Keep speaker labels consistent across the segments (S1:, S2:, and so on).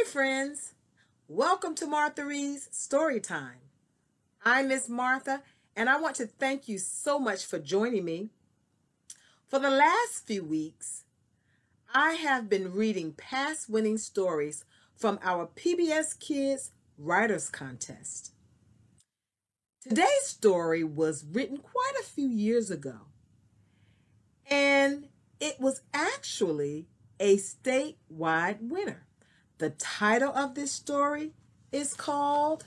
S1: Hi, friends. Welcome to Martha Reed's Story Time. I'm Miss Martha, and I want to thank you so much for joining me. For the last few weeks, I have been reading past winning stories from our PBS Kids Writers Contest. Today's story was written quite a few years ago, and it was actually a statewide winner. The title of this story is called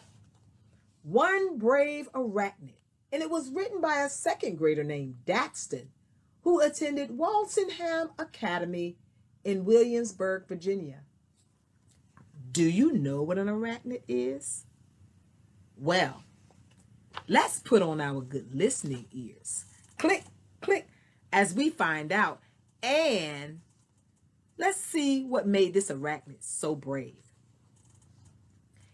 S1: One Brave Arachnid, and it was written by a second grader named Daxton, who attended Walsingham Academy in Williamsburg, Virginia. Do you know what an arachnid is? Well, let's put on our good listening ears. Click, click, as we find out and Let's see what made this arachnid so brave.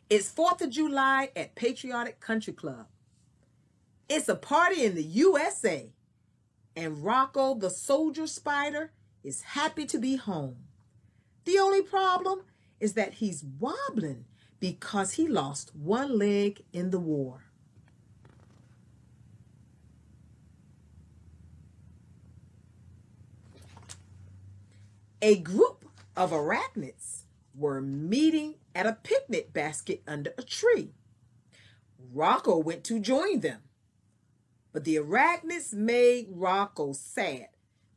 S1: It's 4th of July at Patriotic Country Club. It's a party in the USA, and Rocco the soldier spider is happy to be home. The only problem is that he's wobbling because he lost one leg in the war. A group of arachnids were meeting at a picnic basket under a tree. Rocco went to join them. But the arachnids made Rocco sad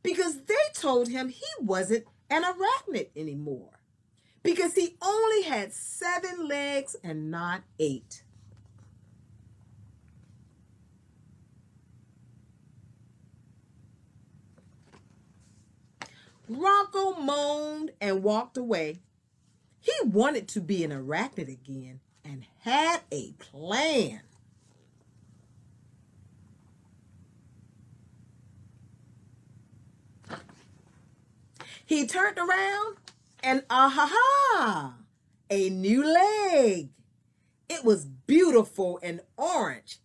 S1: because they told him he wasn't an arachnid anymore because he only had seven legs and not eight. Rocco moaned and walked away. He wanted to be an arachnid again and had a plan. He turned around and ah a new leg. It was beautiful and orange.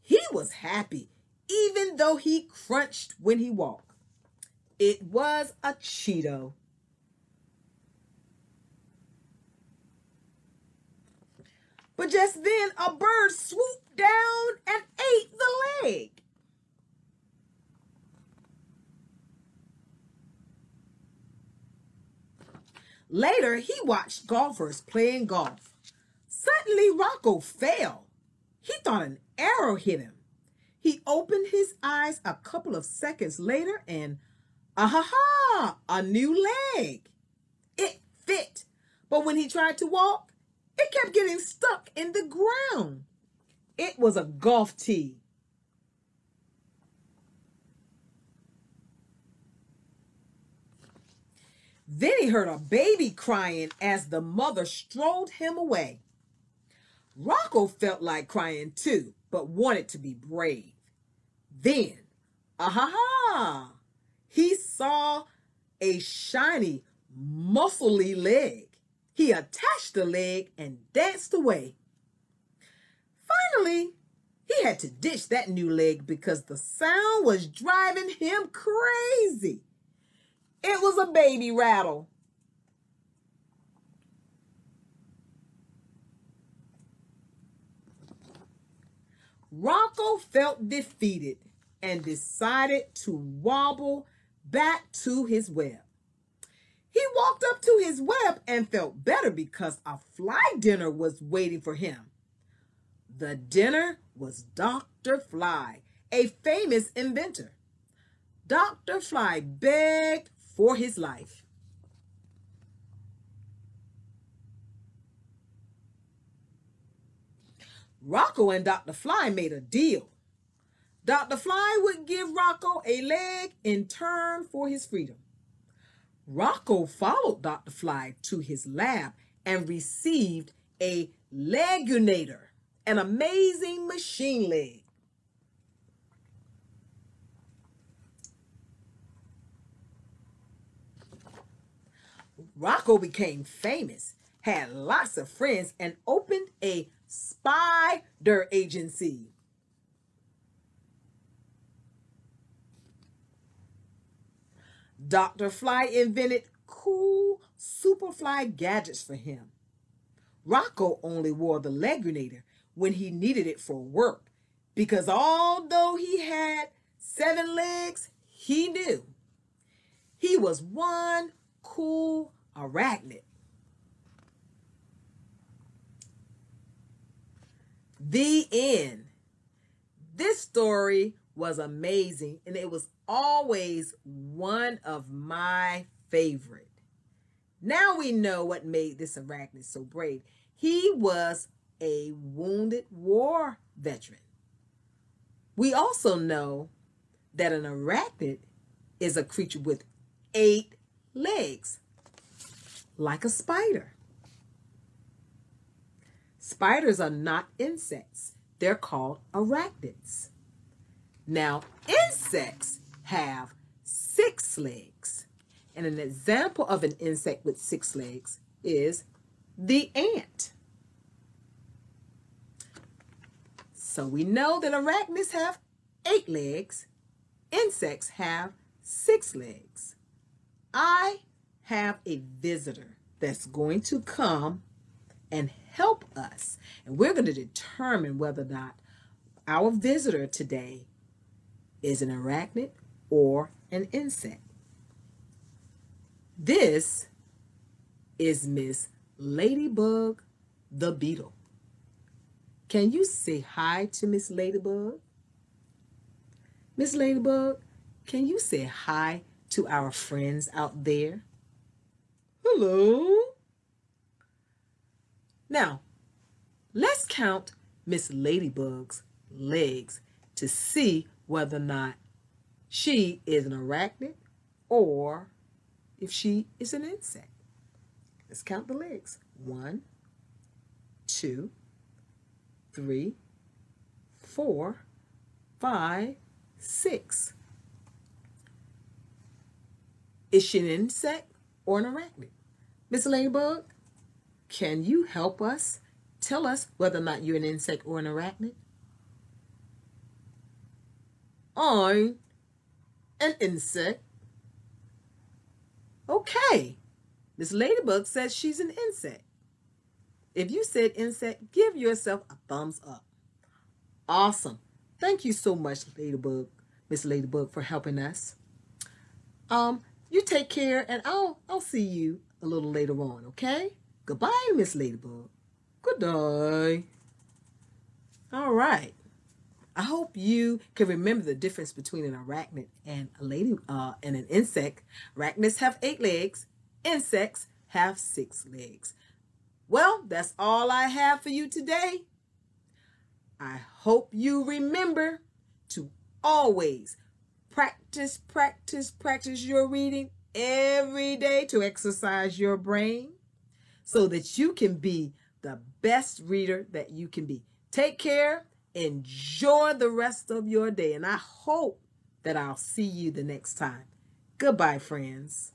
S1: He was happy, even though he crunched when he walked. It was a Cheeto. But just then a bird swooped down and ate the leg. Later, he watched golfers playing golf. Suddenly, Rocco fell. He thought an arrow hit him. He opened his eyes a couple of seconds later and Aha! A new leg. It fit. But when he tried to walk, it kept getting stuck in the ground. It was a golf tee. Then he heard a baby crying as the mother strolled him away. Rocco felt like crying too, but wanted to be brave. Then, aha! he saw a shiny, muscly leg. He attached the leg and danced away. Finally, he had to ditch that new leg because the sound was driving him crazy. It was a baby rattle. Rocco felt defeated and decided to wobble back to his web. He walked up to his web and felt better because a fly dinner was waiting for him. The dinner was Dr. Fly, a famous inventor. Dr. Fly begged for his life. Rocco and Dr. Fly made a deal. Dr. Fly would give Rocco a leg in turn for his freedom. Rocco followed Dr. Fly to his lab and received a legunator, an amazing machine leg. Rocco became famous, had lots of friends, and opened a spider agency. Dr. Fly invented cool Superfly gadgets for him. Rocco only wore the legulator when he needed it for work because although he had seven legs, he knew he was one cool arachnid. The end. This story was amazing and it was always one of my favorite. Now we know what made this arachnid so brave. He was a wounded war veteran. We also know that an arachnid is a creature with eight legs, like a spider. Spiders are not insects, they're called arachnids. Now, insects have six legs. And an example of an insect with six legs is the ant. So we know that arachnids have eight legs, insects have six legs. I have a visitor that's going to come and help us. And we're going to determine whether or not our visitor today is an arachnid or an insect. This is Miss Ladybug the Beetle. Can you say hi to Miss Ladybug? Miss Ladybug, can you say hi to our friends out there? Hello. Now, let's count Miss Ladybug's legs to see whether or not she is an arachnid or if she is an insect. Let's count the legs. One, two, three, four, five, six. Is she an insect or an arachnid? Miss Ladybug, can you help us? Tell us whether or not you're an insect or an arachnid. I'm an insect. Okay. Miss Ladybug says she's an insect. If you said insect, give yourself a thumbs up. Awesome. Thank you so much, Ladybug, Miss Ladybug, for helping us. Um, you take care, and I'll I'll see you a little later on, okay? Goodbye, Miss Ladybug. Good night. All right. I hope you can remember the difference between an arachnid and a lady uh, and an insect. Arachnids have eight legs. Insects have six legs. Well, that's all I have for you today. I hope you remember to always practice, practice, practice your reading every day to exercise your brain so that you can be the best reader that you can be. Take care Enjoy the rest of your day, and I hope that I'll see you the next time. Goodbye, friends.